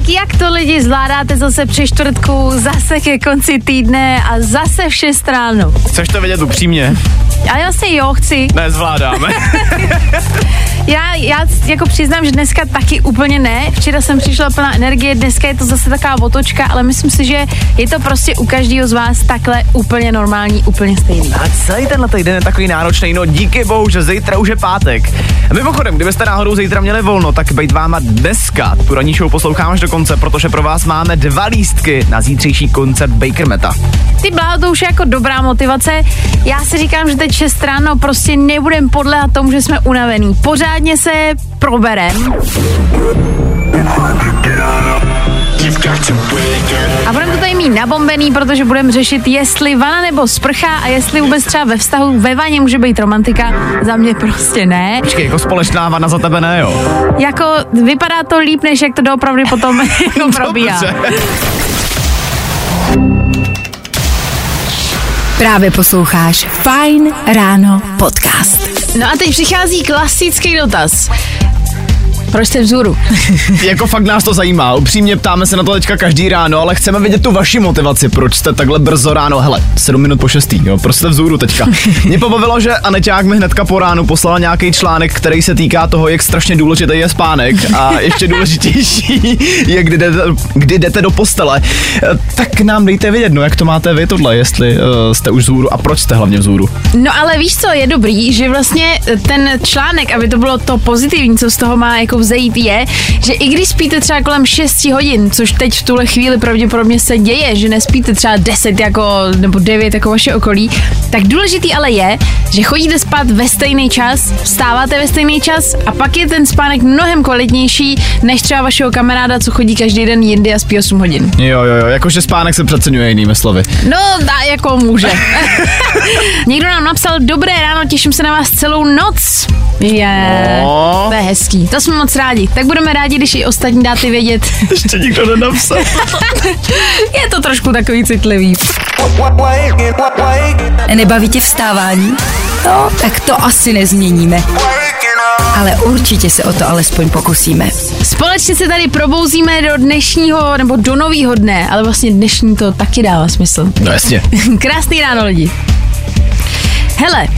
Tak jak to lidi zvládáte zase při čtvrtku, zase ke konci týdne a zase v 6 ráno? Chceš to vědět upřímně? A já si jo, chci. Nezvládáme. Já, já jako přiznám, že dneska taky úplně ne. Včera jsem přišla plná energie, dneska je to zase taková otočka, ale myslím si, že je to prostě u každého z vás takhle úplně normální, úplně stejný. A celý tenhle týden je takový náročný, no díky bohu, že zítra už je pátek. A mimochodem, kdybyste náhodou zítra měli volno, tak bejt váma dneska. Tu ranní show poslouchám až do konce, protože pro vás máme dva lístky na zítřejší koncert Baker Meta. Ty bláho, to už je jako dobrá motivace. Já si říkám, že teď 6 ráno prostě nebudem podléhat tomu, že jsme unavený. Pořádně se proberem. A budeme to tady mít nabombený, protože budeme řešit, jestli vana nebo sprcha a jestli vůbec třeba ve vztahu ve vaně může být romantika. Za mě prostě ne. Počkej, jako společná vana za tebe ne, jo? Jako vypadá to líp, než jak to doopravdy potom jako probíhá. Dobře. Právě posloucháš Fajn ráno podcast. No a teď přichází klasický dotaz. Proč jste vzhůru? jako fakt nás to zajímá. Upřímně ptáme se na to teďka každý ráno, ale chceme vidět tu vaši motivaci. Proč jste takhle brzo ráno? Hele, 7 minut po 6. Jo, proč jste vzhůru teďka? Mě pobavilo, že Aneťák mi hnedka po ránu poslala nějaký článek, který se týká toho, jak strašně důležitý je spánek a ještě důležitější je, kdy jdete, kdy jdete do postele. Eh, Tak nám dejte vědět, no jak to máte vy tohle, jestli uh, jste už vzhůru a proč jste hlavně vzhůru. No ale víš co, je dobrý, že vlastně ten článek, aby to bylo to pozitivní, co z toho má jako vzejít, je, že i když spíte třeba kolem 6 hodin, což teď v tuhle chvíli pravděpodobně se děje, že nespíte třeba 10 jako, nebo 9 jako vaše okolí, tak důležitý ale je, že chodíte spát ve stejný čas, vstáváte ve stejný čas a pak je ten spánek mnohem kvalitnější, než třeba vašeho kamaráda, co chodí každý den jindy a spí 8 hodin. Jo, jo, jo, jakože spánek se přeceňuje jinými slovy. No, dá jako může. Někdo nám napsal, dobré ráno, těším se na vás celou noc. Je, No. to je hezký, to jsme moc rádi. Tak budeme rádi, když i ostatní dáte vědět. Ještě nikdo nenapsal. je to trošku takový citlivý. Nebaví tě vstávání? No, tak to asi nezměníme. Ale určitě se o to alespoň pokusíme. Společně se tady probouzíme do dnešního, nebo do nového dne, ale vlastně dnešní to taky dává smysl. No jasně. Krásný ráno lidi. Hele,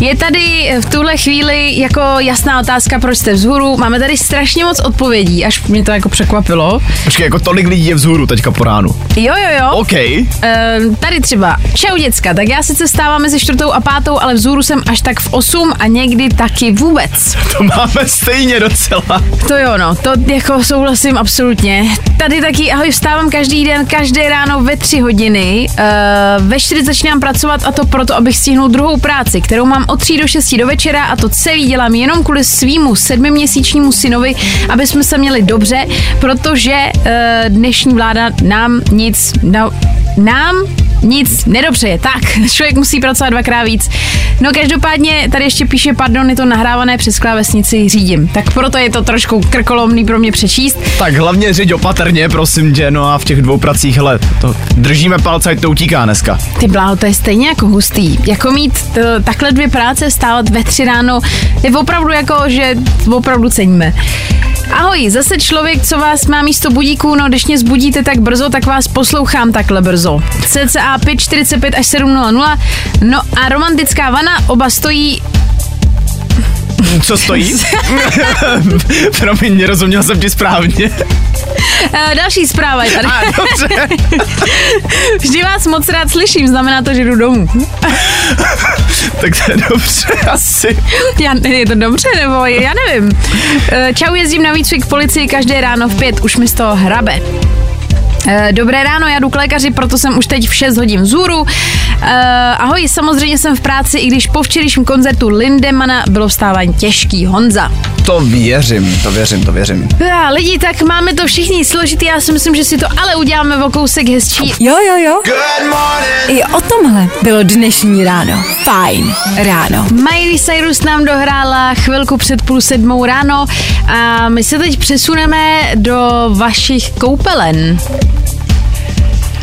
je tady v tuhle chvíli jako jasná otázka, proč jste vzhůru. Máme tady strašně moc odpovědí, až mě to jako překvapilo. Počkej, jako tolik lidí je vzhůru teďka po ránu. Jo, jo, jo. OK. Ehm, tady třeba, čau děcka, tak já sice stávám mezi čtvrtou a pátou, ale vzhůru jsem až tak v 8 a někdy taky vůbec. To máme stejně docela. To jo, no, to jako souhlasím absolutně. Tady taky, ahoj, vstávám každý den, každé ráno ve 3 hodiny. Uh, ve 4 začínám pracovat a to proto, abych stihnul druhou práci, kterou mám od 3 do 6 do večera a to celý dělám jenom kvůli svýmu sedmiměsíčnímu synovi, aby jsme se měli dobře, protože uh, dnešní vláda nám nic, no, nám nic nedopřeje. Tak, člověk musí pracovat dvakrát víc. No každopádně tady ještě píše, pardon, je to nahrávané přes klávesnici řídím. Tak proto je to trošku krkolomný pro mě přečíst. Tak hlavně řiď opatrně, prosím tě, no a v těch dvou pracích, hele, to držíme palce, ať to utíká dneska. Ty bláho, to je stejně jako hustý. Jako mít t- takhle dvě práce, stávat ve tři ráno, je opravdu jako, že opravdu ceníme. Ahoj, zase člověk, co vás má místo budíků, no když mě zbudíte tak brzo, tak vás poslouchám takhle brzo. CCA 545 až 700, no a romantická vana, oba stojí Co stojí? Promiň, nerozuměl jsem ti správně. Uh, další zpráva je tady. A, dobře. Vždy vás moc rád slyším, znamená to, že jdu domů. tak to je dobře, asi. Já, je to dobře, nebo já nevím. Eh, Čau, jezdím na výcvik policii každé ráno v pět, už mi z toho hrabe. Eh, Dobré ráno, já jdu k lékaři, proto jsem už teď v 6 hodin vzhůru. Eh, ahoj, samozřejmě jsem v práci, i když po včerejším koncertu Lindemana bylo vstávání těžký. Honza. To věřím, to věřím, to věřím. Já, lidi, tak máme to všichni složitý, já si myslím, že si to ale uděláme o kousek hezčí. Jo, jo, jo. I o tomhle bylo dnešní ráno. Fajn ráno. Miley Cyrus nám dohrála chvilku před půl sedmou ráno a my se teď přesuneme do vašich koupelen.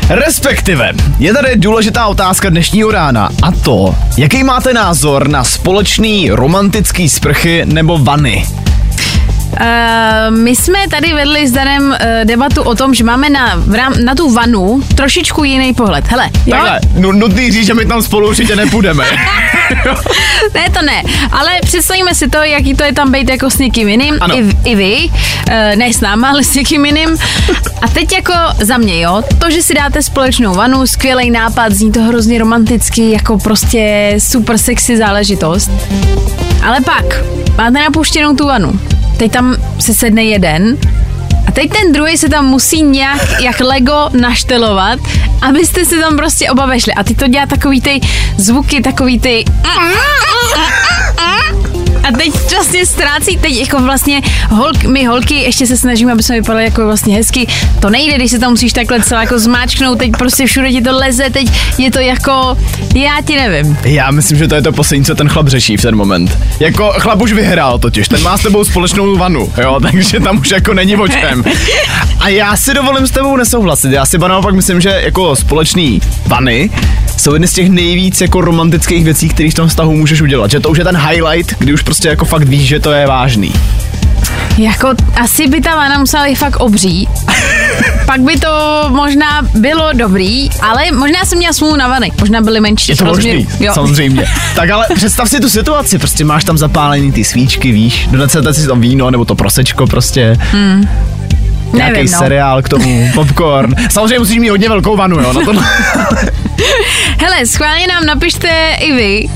Respektive, je tady důležitá otázka dnešního rána a to, jaký máte názor na společný romantický sprchy nebo vany? Uh, my jsme tady vedli s Danem uh, debatu o tom, že máme na, na tu vanu trošičku jiný pohled. Hele, jo? Takhle, nu- nutný říct, že my tam spolu určitě nepůjdeme. ne, to ne. Ale představíme si to, jaký to je tam být jako s někým jiným. Ano. I, I vy. Uh, ne s náma, ale s někým jiným. A teď jako za mě, jo, to, že si dáte společnou vanu, skvělý nápad, zní to hrozně romanticky, jako prostě super sexy záležitost. Ale pak máte napuštěnou tu vanu. Teď tam se sedne jeden a teď ten druhý se tam musí nějak jak Lego naštelovat, abyste se tam prostě oba vešli. A ty to dělá takový ty zvuky, takový ty... A teď vlastně ztrácí, teď jako vlastně holk, my holky ještě se snažíme, aby jsme vypadali jako vlastně hezky. To nejde, když se tam musíš takhle celé jako zmáčknout, teď prostě všude ti to leze, teď je to jako, já ti nevím. Já myslím, že to je to poslední, co ten chlap řeší v ten moment. Jako chlap už vyhrál totiž, ten má s tebou společnou vanu, jo, takže tam už jako není o. A já si dovolím s tebou nesouhlasit, já si ba naopak myslím, že jako společný vany jsou jedny z těch nejvíc jako romantických věcí, které v tom vztahu můžeš udělat. Že to už je ten highlight, kdy už prostě jako fakt víš, že to je vážný. Jako asi by ta vana musela být fakt obří. Pak by to možná bylo dobrý, ale možná jsem měla smůlu na vany. Možná byly menší. Je to možný, samozřejmě. tak ale představ si tu situaci, prostě máš tam zapálený ty svíčky, víš, donecete si to víno nebo to prosečko prostě. Hmm. Nějaký Nevím, no. seriál k tomu, popcorn. Samozřejmě musíš mít hodně velkou vanu, jo, na to. Hele, schválně nám napište i vy,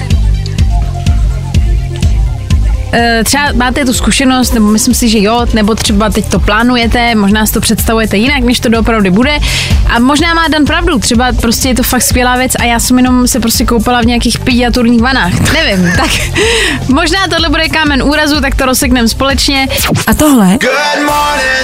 Třeba máte tu zkušenost, nebo myslím si, že jo, nebo třeba teď to plánujete, možná si to představujete jinak, než to doopravdy bude. A možná má Dan pravdu, třeba prostě je to fakt skvělá věc a já jsem jenom se prostě koupala v nějakých pediaturních vanách. Nevím, tak možná tohle bude kámen úrazu, tak to rozsekneme společně. A tohle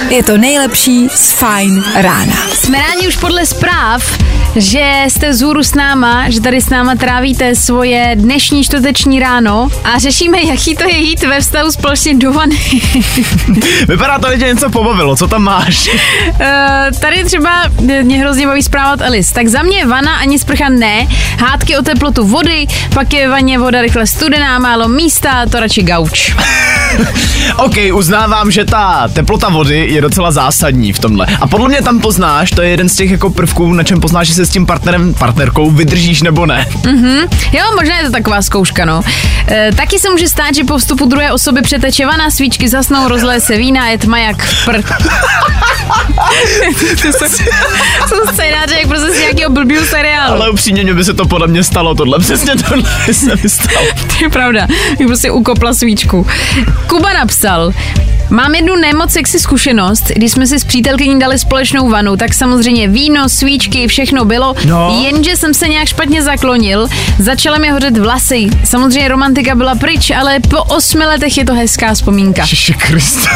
je to nejlepší z Fine rána. Jsme rádi už podle zpráv, že jste vzhůru s náma, že tady s náma trávíte svoje dnešní čtvrteční ráno a řešíme, jaký to je jít ve vztahu společně do vany. Vypadá to, že něco pobavilo, co tam máš? Eh, tady třeba mě hrozně baví zpráva od Elis. Tak za mě vana ani sprcha ne, hádky o teplotu vody, pak je vaně voda rychle studená, málo místa, to radši gauč. OK, uznávám, že ta teplota vody je docela zásadní v tomhle. A podle mě tam poznáš, to je jeden z těch jako prvků, na čem poznáš, že se s tím partnerem, partnerkou vydržíš nebo ne. Jo, možná je to taková zkouška, no. E, taky se může stát, že po vstupu druhé osoby přeteče vana, svíčky zasnou, rozleje se vína, je tma jak prd. jsou, scénáře jak prostě z nějakého blbýho seriálu. Ale upřímně, mě by se to podle mě stalo, tohle přesně tohle se mi stalo. To je pravda. Bych prostě ukopla svíčku. Kuba napsal, Mám jednu nemoc sexy zkušenost, když jsme si s přítelkyní dali společnou vanu, tak samozřejmě víno, svíčky, všechno bylo, No. jenže jsem se nějak špatně zaklonil, začaly mi hořet vlasy. Samozřejmě romantika byla pryč, ale po osmi letech je to hezká vzpomínka. Ježiši Krista.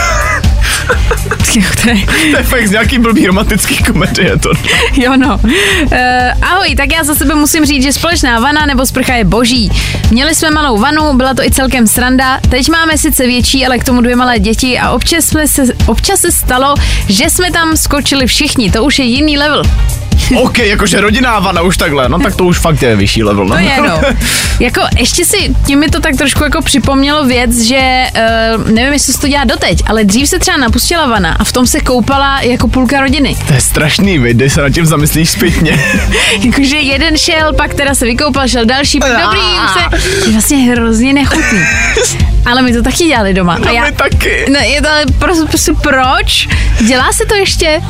To je- To je fakt z nějaký blbý romantický komedie to. Jo no. Uh, ahoj, tak já za sebe musím říct, že společná vana nebo sprcha je boží. Měli jsme malou vanu, byla to i celkem sranda. Teď máme sice větší, ale k tomu dvě malé děti a občas, jsme se, občas se stalo, že jsme tam skočili všichni. To už je jiný level. OK, jakože rodinná vana už takhle, no tak to už fakt je vyšší level. No. To je no. Jako ještě si tím mi to tak trošku jako připomnělo věc, že uh, nevím, jestli se to dělá doteď, ale dřív se třeba napustila vana a v tom se koupala jako půlka rodiny. To je strašný, když se nad tím zamyslíš zpětně. Jakože jeden šel, pak teda se vykoupal, šel další, pak dobrý, už se... Je vlastně hrozně nechutný. Ale my to taky dělali doma. A my taky. No, je to ale prostě, prostě proč? Dělá se to ještě?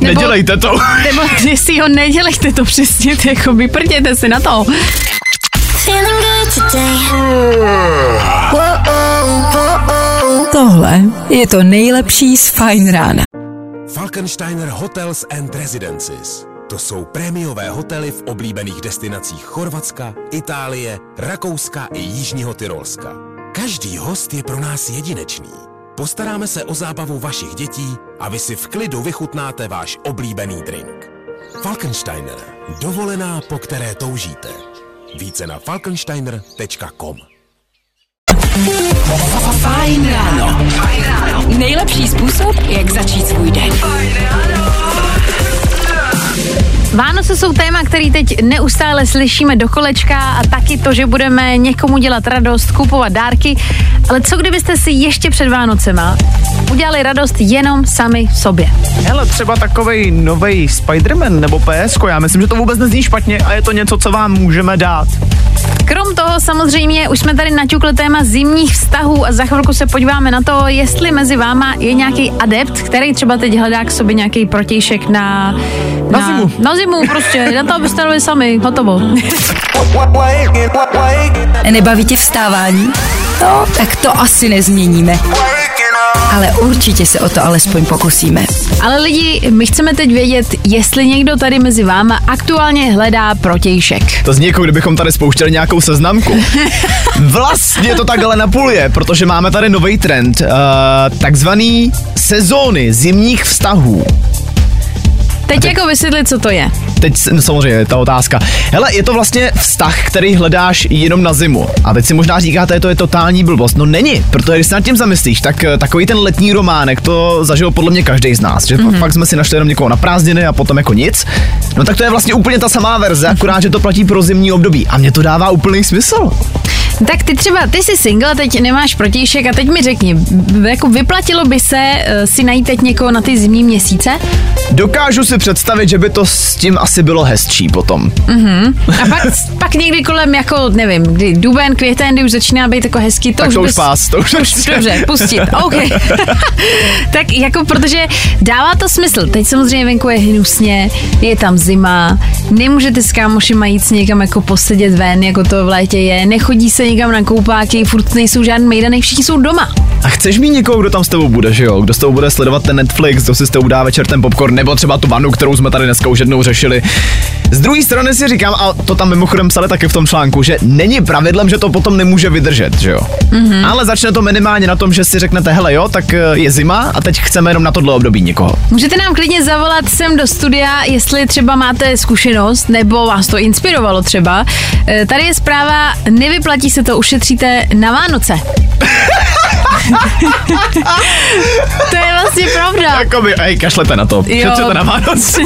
Nedělejte to. Nebo jestli ho nedělejte to přesně, to jako vyprděte si na to. Tohle je to nejlepší z Fine rána. Falkensteiner Hotels and Residences. To jsou prémiové hotely v oblíbených destinacích Chorvatska, Itálie, Rakouska i Jižního Tyrolska. Každý host je pro nás jedinečný. Postaráme se o zábavu vašich dětí a vy si v klidu vychutnáte váš oblíbený drink. Falkensteiner. Dovolená, po které toužíte. Více na falkensteiner.com Fajn ráno. Nejlepší způsob, jak začít svůj den. Vánoce jsou téma, který teď neustále slyšíme do kolečka a taky to, že budeme někomu dělat radost, kupovat dárky. Ale co kdybyste si ještě před Vánocema udělali radost jenom sami sobě? Hele, třeba takovej nový Spider-Man nebo PS, já myslím, že to vůbec nezní špatně a je to něco, co vám můžeme dát. Krom toho samozřejmě už jsme tady naťukli téma zimních vztahů a za chvilku se podíváme na to, jestli mezi váma je nějaký adept, který třeba teď hledá k sobě nějaký protějšek na, Na zimu. Na zimu prostě, na to abyste dali sami, hotovo. Nebaví tě vstávání? No, tak to asi nezměníme. Ale určitě se o to alespoň pokusíme. Ale lidi, my chceme teď vědět, jestli někdo tady mezi váma aktuálně hledá protějšek. To zní jako kdybychom tady spouštěli nějakou seznamku. Vlastně to takhle napůl je, protože máme tady nový trend, uh, takzvaný sezóny zimních vztahů. Teď jako vysvětlit, co to je. Teď no, samozřejmě ta otázka. Hele, je to vlastně vztah, který hledáš jenom na zimu. A teď si možná říkáte, to je totální blbost. No není, protože když se nad tím zamyslíš, tak eh, takový ten letní románek to zažil podle mě každý z nás. Že mm-hmm. fakt jsme si našli jenom někoho na prázdniny a potom jako nic. No tak to je vlastně úplně ta samá verze, akorát, že to platí pro zimní období. A mě to dává úplný smysl. Tak ty třeba, ty jsi single, teď nemáš protějšek a teď mi řekni, jako vyplatilo by se uh, si najít teď někoho na ty zimní měsíce? Dokážu si představit, že by to s tím asi bylo hezčí potom. A pak, pak někdy kolem, jako nevím, kdy duben, květen, kdy už začíná být jako hezký, to Tak už to už bys- pás, to už Dobře, pustit, OK. tak jako, protože dává to smysl. Teď samozřejmě venku je hnusně, je tam zima, nemůžete s kámošima jít někam jako posedět ven, jako to v létě je, nechodí se nikam na koupáky, furt nejsou žádný mejdany, všichni jsou doma. A chceš mít někoho, kdo tam s tebou bude, že jo? Kdo s tebou bude sledovat ten Netflix, kdo si s tebou dá večer ten popcorn, nebo třeba tu vanu, kterou jsme tady dneska už jednou řešili. Z druhé strany si říkám, a to tam mimochodem psali taky v tom článku, že není pravidlem, že to potom nemůže vydržet, že jo? Mm-hmm. Ale začne to minimálně na tom, že si řeknete, hele jo, tak eh, je zima a teď chceme jenom na tohle období někoho. Můžete nám klidně zavolat sem do studia, jestli třeba máte zkušenost, nebo vás to inspirovalo třeba. E, Tady je zpráva, nevyplatí se to, ušetříte na Vánoce. to je vlastně pravda. Jakoby, hej, kašlete na to. Šetřete na Vánoce.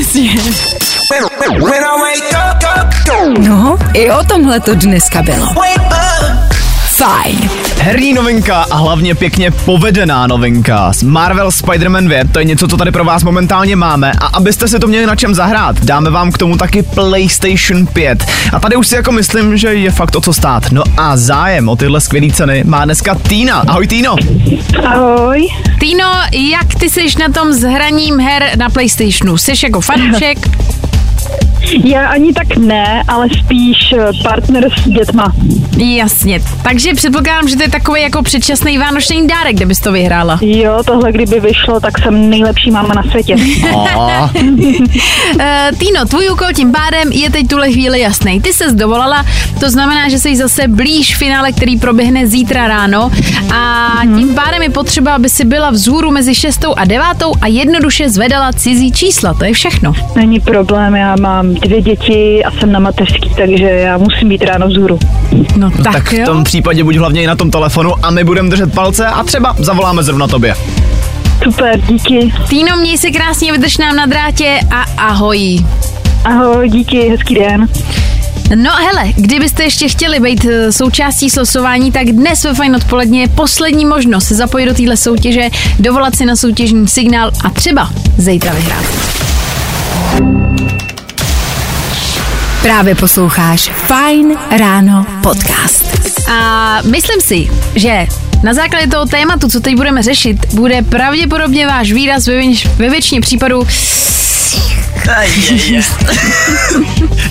No, i o tomhle to dneska bylo. Fajn. Herní novinka a hlavně pěkně povedená novinka. Z Marvel Spider-Man 2, to je něco, co tady pro vás momentálně máme a abyste si to měli na čem zahrát, dáme vám k tomu taky PlayStation 5. A tady už si jako myslím, že je fakt o co stát. No a zájem o tyhle skvělé ceny má dneska Týna. Ahoj Týno. Ahoj. Týno, jak ty jsi na tom s hraním her na PlayStationu? Jsi jako fanoušek? Já ani tak ne, ale spíš eh, partner s dětma. Jasně. Takže předpokládám, že to je takový jako předčasný vánoční dárek, kde bys to vyhrála. Jo, tohle kdyby vyšlo, tak jsem nejlepší máma na světě. Uh, Týno, tvůj úkol tím pádem je teď tuhle chvíli jasný. Ty se dovolala, to znamená, že jsi zase blíž finále, který proběhne zítra ráno a tím pádem je potřeba, aby si byla vzhůru mezi 6 a 9 a jednoduše zvedala cizí čísla. To je všechno. Není problém, já mám dvě děti a jsem na mateřský, takže já musím být ráno vzhůru. No tak, tak v jo. tom případě buď hlavně i na tom telefonu a my budeme držet palce a třeba zavoláme zrovna tobě. Super, díky. Týno, měj se krásně, vydrž nám na drátě a ahoj. Ahoj, díky, hezký den. No hele, kdybyste ještě chtěli být eh, součástí slosování, tak dnes ve Fajn odpoledně je poslední možnost se zapojit do téhle soutěže, dovolat si na soutěžní signál a třeba zítra vyhrát. Právě posloucháš Fajn ráno podcast. A myslím si, že na základě toho tématu, co teď budeme řešit, bude pravděpodobně váš výraz ve, věč- ve většině případů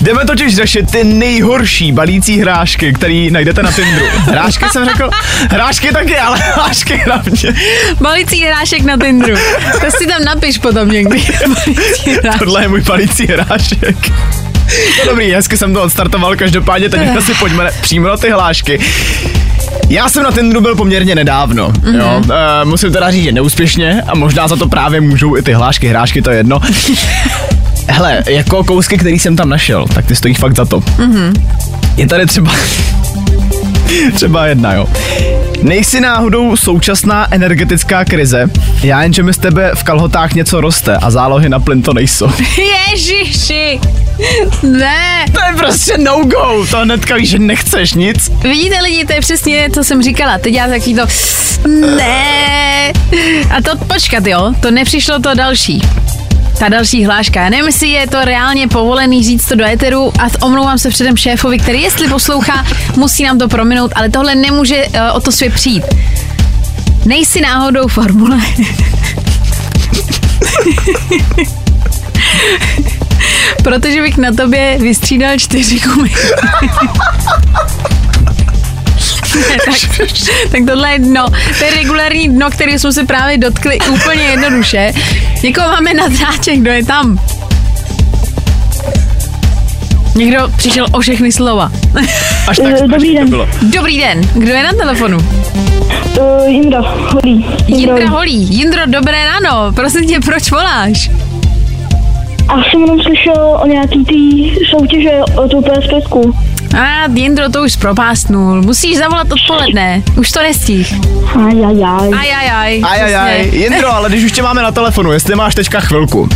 Jdeme totiž řešit ty nejhorší balící hrášky, který najdete na Tinderu. Hrášky jsem řekl, hrášky taky, ale hrášky hlavně. balící hrášek na Tinderu. To si tam napiš potom někdy. Tohle je můj balící hrášek. No dobrý, hezky jsem to odstartoval, každopádně teďka si pojďme přímo na ty hlášky. Já jsem na Tinderu byl poměrně nedávno, mm-hmm. jo. E, musím teda říct, že neúspěšně a možná za to právě můžou i ty hlášky, hrášky, to je jedno. Hele, jako kousky, který jsem tam našel, tak ty stojí fakt za to. Mm-hmm. Je tady třeba, třeba jedna, jo. Nejsi náhodou současná energetická krize? Já jen, že mi z tebe v kalhotách něco roste a zálohy na plyn to nejsou. Ježiši! Ne! To je prostě no go, to hnedka víš, že nechceš nic. Vidíte lidi, to je přesně, co jsem říkala. Teď já taky to, ne. A to, počkat jo, to nepřišlo to další. Ta další hláška. Já nevím, jestli je to reálně povolený říct to do éteru a omlouvám se předem šéfovi, který jestli poslouchá, musí nám to prominout, ale tohle nemůže uh, o to svět přijít. Nejsi náhodou formule. Protože bych na tobě vystřídal čtyři gumy. Ne, tak, tak tohle je dno. To je regulární dno, který jsme se právě dotkli úplně jednoduše. Někoho máme na drátě, kdo je tam? Někdo přišel o všechny slova. Až tak Eh, dobrý to den. bylo. Dobrý den, kdo je na telefonu? Uh, Jindra, holí. Jindra Holí. Jindro, dobré ráno. Prosím tě, proč voláš? A jsem jenom slyšel o nějaký tý soutěže o tu PSPSku. A Jindro to už propásnul. Musíš zavolat odpoledne. Už to nestih. Ajajaj. Ajajaj. Ajajaj. Jindro, ale když už tě máme na telefonu, jestli máš teďka chvilku.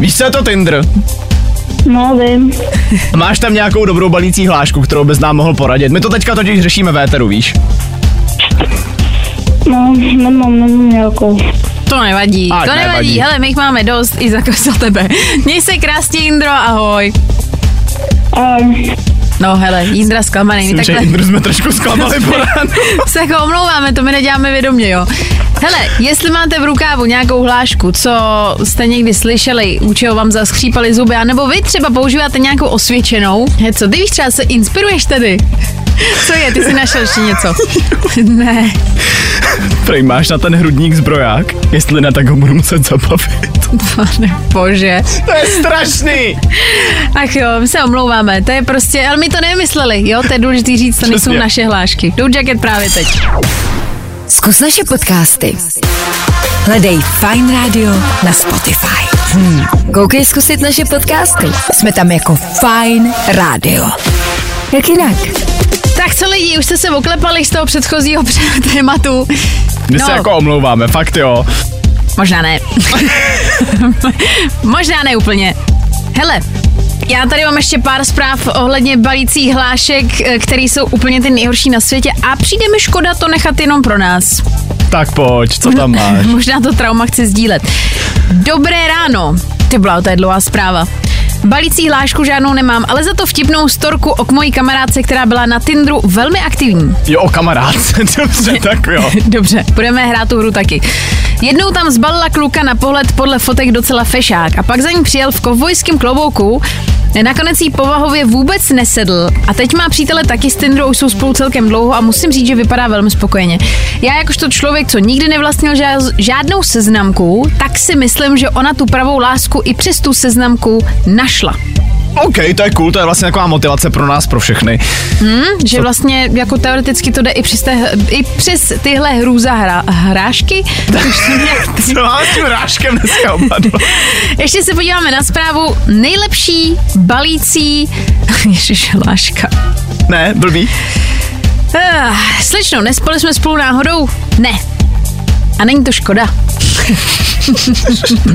Víš, co je to Tinder? No, vím. Máš tam nějakou dobrou balící hlášku, kterou bys nám mohl poradit? My to teďka totiž řešíme v éteru, víš? No, nemám, nemám nějakou. To nevadí, Ať to nevadí. nevadí. Hele, my jich máme dost i za, za tebe. Měj se krásně, Jindro, ahoj. A No hele, Jindra zklamaný, my Myslím, že takhle Jindru jsme trošku zklamali po ránu. se jako omlouváme, to my neděláme vědomě, jo. Hele, jestli máte v rukávu nějakou hlášku, co jste někdy slyšeli, u čeho vám zaskřípali zuby, anebo vy třeba používáte nějakou osvědčenou, he, co ty víš, třeba se inspiruješ tady? Co je, ty jsi našel ještě něco? ne. Prej, máš na ten hrudník zbroják? Jestli ne, tak ho budu muset zabavit. Pane bože. To je strašný! Ach jo, my se omlouváme, to je prostě, ale my to nevymysleli, jo, to je důležitý říct, to nejsou naše hlášky. Doud Jacket právě teď. Zkus naše podcasty. Hledej Fine Radio na Spotify. Hmm. Koukej zkusit naše podcasty. Jsme tam jako Fine Radio. Jak jinak? Tak co lidi, už jste se oklepali z toho předchozího tématu. My No. se jako omlouváme, fakt jo. Možná ne. Možná ne úplně. Hele, já tady mám ještě pár zpráv ohledně balících hlášek, eh, které jsou úplně ty nejhorší na světě a přijde mi škoda to nechat jenom pro nás. Tak pojď, co tam máš? Možná to trauma chci sdílet. Dobré ráno. Ty byla, to je dlouhá zpráva. Balící hlášku žádnou nemám, ale za to vtipnou storku o k mojí kamarádce, která byla na Tinderu velmi aktivní. Jo, o kamarádce, dobře, tak jo. Dobře, budeme hrát tu hru taky. Jednou tam zbalila kluka na pohled podle fotek docela fešák a pak za ní přijel v kovbojském klobouku, Nakonec jí povahově vůbec nesedl a teď má přítele taky s Tinderou, už jsou spolu celkem dlouho a musím říct, že vypadá velmi spokojeně. Já jakožto člověk, co nikdy nevlastnil žádnou seznamku, tak si myslím, že ona tu pravou lásku i přes tu seznamku našla. OK, to je cool, to je vlastně taková motivace pro nás, pro všechny. Hm, že vlastně jako teoreticky to jde i přes, te, i přes tyhle hrůza hra, hrášky. Co mám s tím ráškem dneska opadlo? Ještě se podíváme na zprávu. Nejlepší balící... Ježiš, láška. Ne, blbý. Uh, slečno, nespali jsme spolu náhodou? Ne. A není to škoda.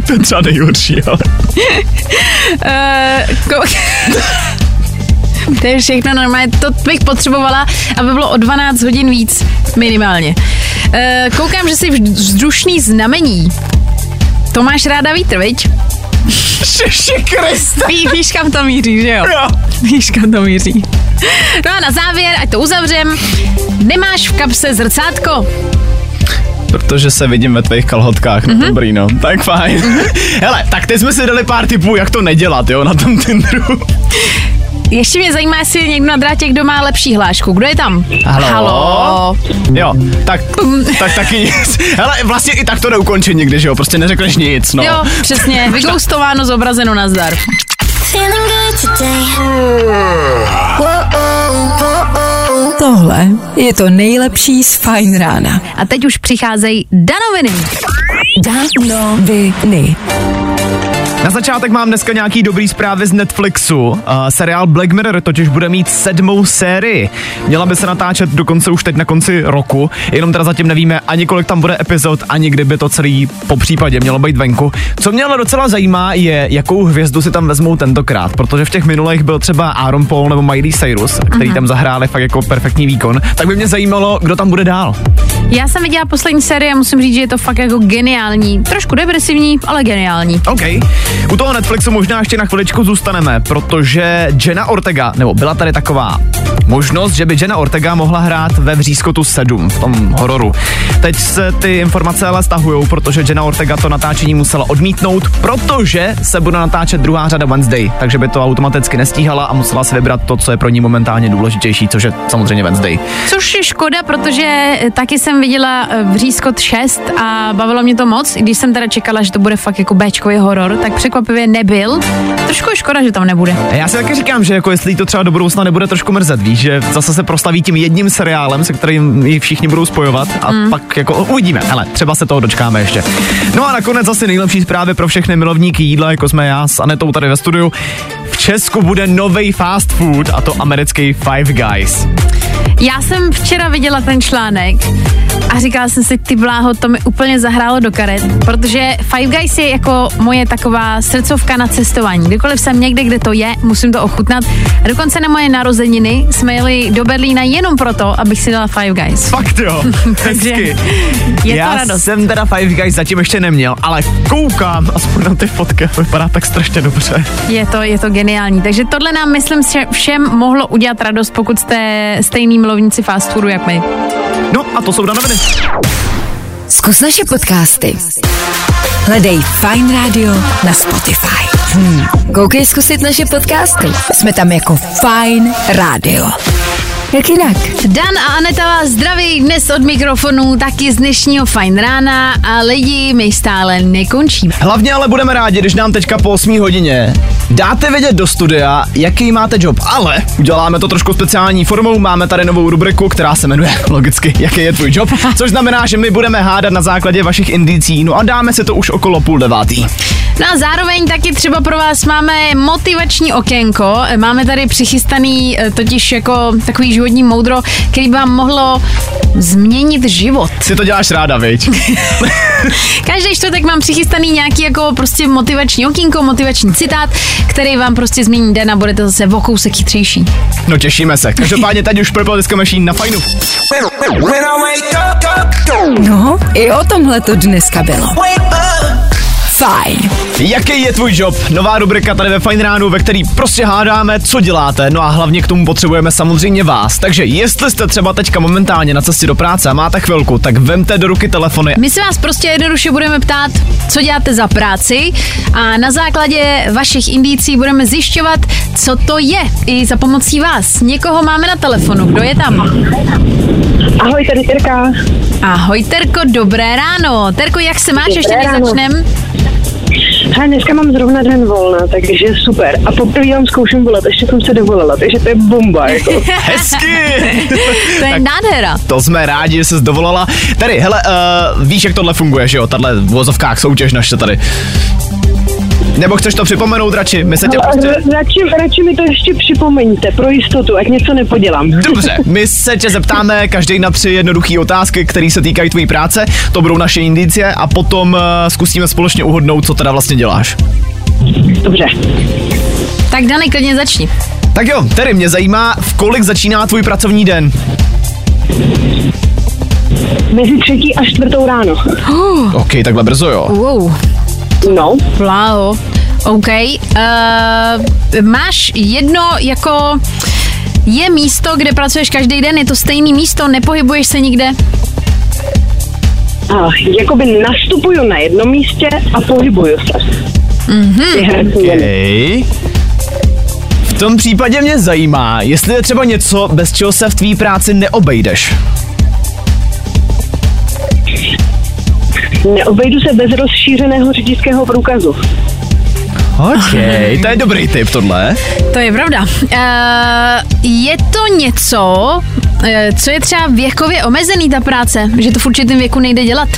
To je třeba nejhorší, ale... Uh, ko- to je všechno normálně, to bych potřebovala, aby bylo o 12 hodin víc, minimálně. Uh, koukám, že jsi vzdušný znamení. To máš ráda vítr, viď? Šeši Kriste. Ví, víš, kam to míří, že jo? Jo. Víš, kam to míří. No a na závěr, ať to uzavřem, nemáš v kapse zrcátko? Protože se vidím ve tvých kalhotkách, no mm-hmm. dobrý no, tak fajn. Mm-hmm. Hele, tak teď jsme si dali pár tipů, jak to nedělat, jo, na tom Tinderu. Ještě mě zajímá, jestli je někdo na drátě, kdo má lepší hlášku. Kdo je tam? Halo? Halo? Jo, tak, tak taky nic. Hele, vlastně i tak to neukončí nikdy, že jo, prostě neřekneš nic, no. Jo, přesně, vygoustováno, zobrazeno, nazdar. Feeling good today. Tohle je to nejlepší z Fine rána. A teď už přicházejí danoviny. Danoviny. Na začátek mám dneska nějaký dobrý zprávy z Netflixu. Uh, seriál Black Mirror totiž bude mít sedmou sérii. Měla by se natáčet dokonce už teď na konci roku, jenom teda zatím nevíme ani kolik tam bude epizod, ani kdyby to celý po případě mělo být venku. Co mě ale docela zajímá je, jakou hvězdu si tam vezmou tentokrát, protože v těch minulých byl třeba Aaron Paul nebo Miley Cyrus, který tam zahráli fakt jako perfektní výkon. Tak by mě zajímalo, kdo tam bude dál. Já jsem viděla poslední sérii a musím říct, že je to fakt jako geniální. Trošku depresivní, ale geniální. OK. U toho Netflixu možná ještě na chviličku zůstaneme, protože Jenna Ortega, nebo byla tady taková možnost, že by Jenna Ortega mohla hrát ve Vřízkotu 7, v tom hororu. Teď se ty informace ale stahujou, protože Jenna Ortega to natáčení musela odmítnout, protože se bude natáčet druhá řada Wednesday, takže by to automaticky nestíhala a musela si vybrat to, co je pro ní momentálně důležitější, což je samozřejmě Wednesday. Což je škoda, protože taky jsem viděla eh, Vřízkot 6 a bavilo mě to moc, i když jsem teda čekala, že to bude fakt jako Bčkový horor, tak překvapivě nebyl. Trošku je škoda, že tam nebude. Já si taky říkám, že jako jestli to třeba do budoucna nebude trošku mrzet, víš, že zase se proslaví tím jedním seriálem, se kterým ji všichni budou spojovat a mm. pak jako uvidíme, ale třeba se toho dočkáme ještě. No a nakonec zase nejlepší zprávy pro všechny milovníky jídla, jako jsme já s Anetou tady ve studiu. V Česku bude nový fast food a to americký Five Guys. Já jsem včera viděla ten článek a říkala jsem si, ty bláho, to mi úplně zahrálo do karet, protože Five Guys je jako moje taková srdcovka na cestování. Kdykoliv jsem někde, kde to je, musím to ochutnat. A dokonce na moje narozeniny jsme jeli do Berlína jenom proto, abych si dala Five Guys. Fakt jo, hezky. je já to radost. jsem teda Five Guys zatím ještě neměl, ale koukám aspoň na ty fotky, to vypadá tak strašně dobře. Je to, je to geniální. Takže tohle nám, myslím, že všem mohlo udělat radost, pokud jste stejný milovníci fast foodu, jak my. No a to jsou danoviny. Zkus naše podcasty. Hledej Fine Radio na Spotify. Hmm. Koukej zkusit naše podcasty. Jsme tam jako Fine Radio. Jak jinak? Dan a Aneta vás zdraví dnes od mikrofonu, taky z dnešního fajn rána a lidi, my stále nekončíme. Hlavně ale budeme rádi, když nám teďka po 8 hodině dáte vědět do studia, jaký máte job. Ale uděláme to trošku speciální formou, máme tady novou rubriku, která se jmenuje logicky, jaký je tvůj job, což znamená, že my budeme hádat na základě vašich indicí, no a dáme si to už okolo půl devátý. No a zároveň taky třeba pro vás máme motivační okénko. Máme tady přichystaný eh, totiž jako takový životní moudro, který by vám mohlo změnit život. Ty to děláš ráda, viď? Každý čtvrtek mám přichystaný nějaký jako prostě motivační okýnko, motivační citát, který vám prostě změní den a budete zase o kousek chytřejší. No těšíme se. Každopádně teď už Purple Disco Machine na fajnu. No, i o tomhle to dneska bylo. Fajn. Jaký je tvůj job? Nová rubrika tady ve Fine Ránu, ve který prostě hádáme, co děláte, no a hlavně k tomu potřebujeme samozřejmě vás. Takže jestli jste třeba teďka momentálně na cestě do práce a máte chvilku, tak vemte do ruky telefony. My se vás prostě jednoduše budeme ptát, co děláte za práci a na základě vašich indicí budeme zjišťovat, co to je i za pomocí vás. Někoho máme na telefonu, kdo je tam? Ahoj, tady Terka. Ahoj Terko, dobré ráno. Terko, jak se máš, Dobré ještě než ráno. Hele, dneska mám zrovna den volna, takže super. A poprvé vám zkouším volat, ještě jsem se dovolila, takže to je bomba, jako. Hezky! To je nádhera. To jsme rádi, že jsi dovolala. Tady, hele, uh, víš, jak tohle funguje, že jo? Tahle v vozovkách soutěž naše tady. Nebo chceš to připomenout radši? My se tě Ale prostě... radši, radši mi to ještě připomeňte, pro jistotu, ať něco nepodělám. Dobře, my se tě zeptáme každý na tři jednoduché otázky, které se týkají tvojí práce. To budou naše indicie a potom uh, zkusíme společně uhodnout, co teda vlastně děláš. Dobře. Tak Dany, klidně začni. Tak jo, tedy mě zajímá, v kolik začíná tvůj pracovní den. Mezi třetí a čtvrtou ráno. OK, takhle brzo jo. Wow, No, bláho. OK. Uh, máš jedno jako... Je místo, kde pracuješ každý den, je to stejný místo, nepohybuješ se nikde? a jakoby nastupuju na jednom místě a pohybuju se. Mm-hmm. Okay. V tom případě mě zajímá, jestli je třeba něco, bez čeho se v tvý práci neobejdeš. Neobejdu se bez rozšířeného řidičského průkazu. OK, to je dobrý tip tohle. To je pravda. Uh, je to něco, uh, co je třeba věkově omezený ta práce, že to v určitém věku nejde dělat?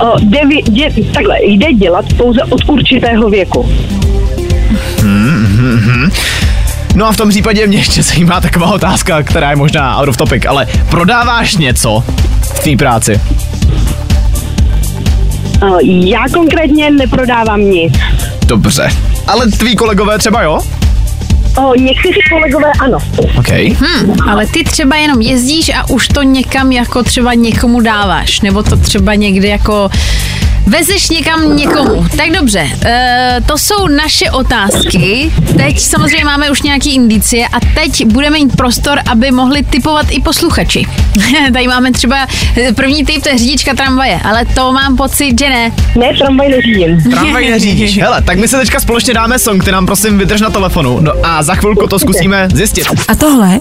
O, jde, vě- dě, takhle, jde dělat pouze od určitého věku. No a v tom případě mě ještě zajímá taková otázka, která je možná out of topic, ale prodáváš něco v té práci? O, já konkrétně neprodávám nic. Dobře. Ale tví kolegové třeba jo? O, někteří kolegové ano. OK. Hm, ale ty třeba jenom jezdíš a už to někam jako třeba někomu dáváš, nebo to třeba někde jako vezeš někam někomu. Tak dobře, e, to jsou naše otázky. Teď samozřejmě máme už nějaký indicie a teď budeme mít prostor, aby mohli typovat i posluchači. Tady máme třeba eh, první typ, to je řidička tramvaje, ale to mám pocit, že ne. Ne, tramvaj neřídím. Tramvaj neřídíš. Hele, tak my se teďka společně dáme song, ty nám prosím vydrž na telefonu. No a za chvilku to zkusíme zjistit. A tohle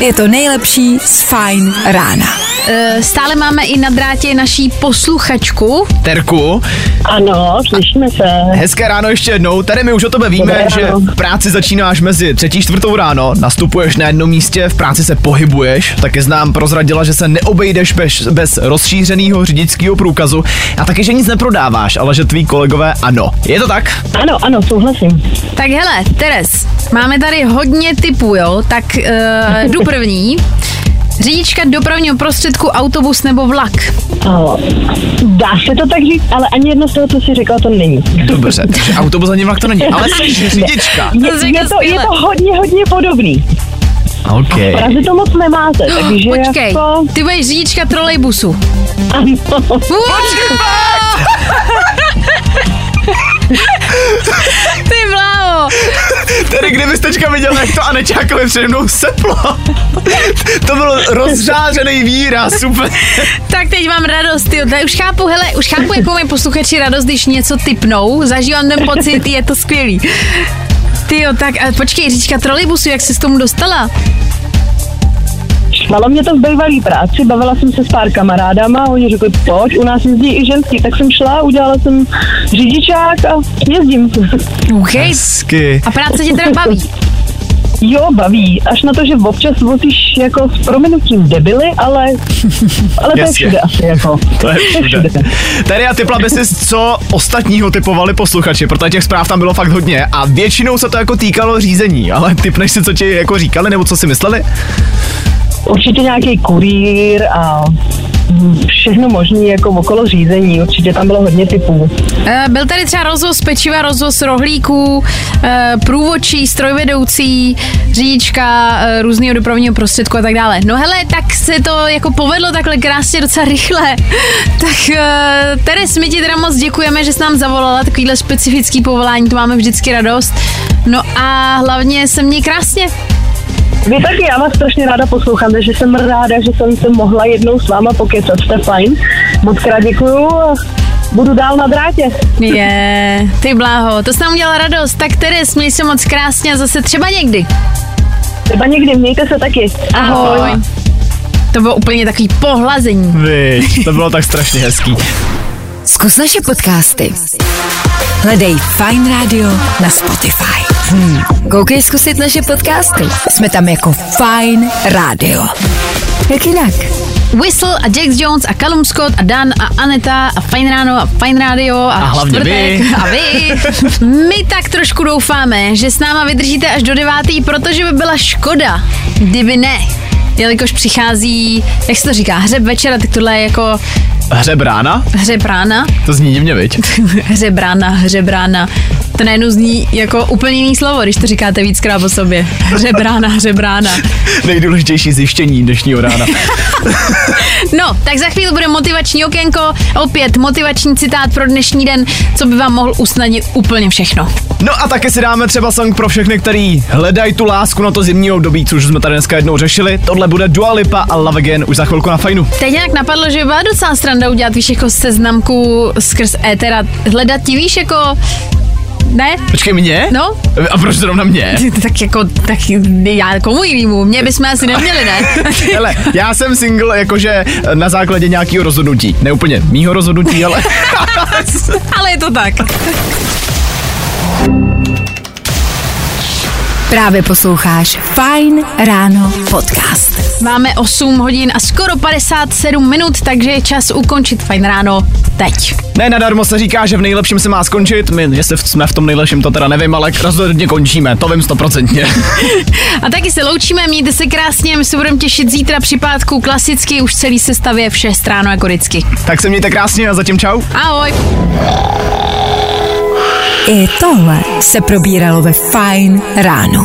je to nejlepší z Fine rána. E, stále máme i na drátě naší posluchačku. Terku, Ano, slyšíme se. hezké ráno ještě jednou. Tady my už o tebe víme, Dobré že ráno. v práci začínáš mezi třetí čtvrtou ráno, nastupuješ na jednom místě, v práci se pohybuješ, taky znám prozradila, že se neobejdeš bez, bez rozšířeného řidičského průkazu a taky, že nic neprodáváš, ale že tví kolegové ano. Je to tak? Ano, ano, souhlasím. Tak hele, Teres, máme tady hodně typů, jo, tak uh, jdu první. Řidička dopravního prostředku, autobus nebo vlak. O, dá se to tak říct, ale ani jedno z toho, co jsi řekla, to není. Dobře, takže autobus ani vlak to není, ale jsi řidička. Je, To řekl je, to, je to hodně, hodně podobný. OK. V Praze to moc nemáte, takže Počkej, jako... ty budeš řidička trolejbusu. Ano. Ty bláho. Tedy kdybys teďka viděl, jak to Anečákovi přede mnou seplo. to byl rozřářený výraz, super. Tak teď mám radost, ty. Už chápu, hele, už chápu, jakou mají posluchači radost, když něco typnou. Zažívám ten pocit, je to skvělý. Ty jo, tak a počkej, říčka trolejbusu, jak se s tomu dostala? Malo mě to v bývalý práci, bavila jsem se s pár kamarádama a oni řekli, pojď, u nás jezdí i ženský, tak jsem šla, udělala jsem řidičák a jezdím. OK. Hezky. A práce tě teda baví. Jo, baví, až na to, že občas vozíš jako s prominutím debily, ale, ale to je všude asi jako. To je všude. Tady a typla by si, co ostatního typovali posluchači, protože těch zpráv tam bylo fakt hodně a většinou se to jako týkalo řízení, ale typneš si, co ti jako říkali nebo co si mysleli? Určitě nějaký kurýr a všechno možné jako okolo řízení, určitě tam bylo hodně typů. Eh, Byl tady třeba rozvoz pečiva, rozvoz rohlíků, eh, průvodčí, strojvedoucí, řidička eh, různého dopravního prostředku a tak dále. No hele, tak se to jako povedlo takhle krásně docela rychle. Tak Teres, my ti teda moc děkujeme, že jsi nám zavolala takovýhle specifický povolání, to máme vždycky radost. No a hlavně se měj krásně. Vy taky, já vás strašně ráda poslouchám, takže jsem ráda, že jsem se mohla jednou s váma pokecat, jste fajn. Moc krát děkuju a budu dál na drátě. Je, ty bláho, to jsi nám udělala radost. Tak Teres, měj se moc krásně a zase třeba někdy. Třeba někdy, mějte se taky. Ahoj. To bylo úplně takový pohlazení. Víš, to bylo tak strašně hezký. Zkus naše podcasty. Hledej Fine Radio na Spotify. Hmm. Koukej zkusit naše podcasty. Jsme tam jako Fine Radio. Jak jinak? Whistle a Jax Jones a Callum Scott a Dan a Aneta a Fine Ráno a Fine Radio a, A hlavně čtvrtek vy. a vy. My tak trošku doufáme, že s náma vydržíte až do devátý, protože by byla škoda, kdyby ne. Jelikož přichází, jak se to říká, hřeb večera, tak tohle je jako Hřebrána? hřeb rána. To zní divně, viď? Hřebrána, hřebrána. To najednou zní jako úplně jiný slovo, když to říkáte víckrát po sobě. Hřebrána, hřebrána. Nejdůležitější zjištění dnešního rána. No, tak za chvíli bude motivační okénko, opět motivační citát pro dnešní den, co by vám mohl usnadnit úplně všechno. No a taky si dáme třeba song pro všechny, který hledají tu lásku na to zimní období, což jsme tady dneska jednou řešili. Tohle bude Dua Lipa a Love Again už za chvilku na fajnu. Teď nějak napadlo, že by byla docela stranda udělat, víš, jako seznamku skrz étera, hledat ti, víš, jako... Ne? Počkej, mě? No, A proč zrovna mě? tak jako, tak já komu jinému, mě bychom asi neměli, ne? Hele, já jsem single jakože na základě nějakého rozhodnutí. Ne úplně mýho rozhodnutí, ale... Ale je to tak. Právě posloucháš Fine Ráno podcast. Máme 8 hodin a skoro 57 minut, takže je čas ukončit fajn ráno teď. Ne, nadarmo se říká, že v nejlepším se má skončit. My, jestli jsme v tom nejlepším, to teda nevím, ale rozhodně končíme, to vím stoprocentně. A taky se loučíme, mějte se krásně, my se budeme těšit zítra při pátku klasicky už celý sestavě v 6 ráno jako vždycky. tak se mějte krásně a zatím čau. Ahoj! I tohle se probíralo ve Fine ráno.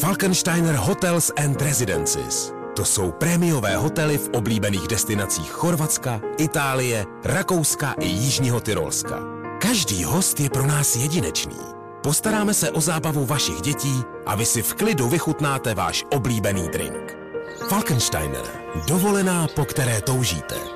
Falkensteiner Hotels and Residences. To jsou prémiové hotely v oblíbených destinacích Chorvatska, Itálie, Rakouska i Jižního Tyrolska. Každý host je pro nás jedinečný. Postaráme se o zábavu vašich dětí a vy si v klidu vychutnáte váš oblíbený drink. Falkensteiner. Dovolená, po které toužíte.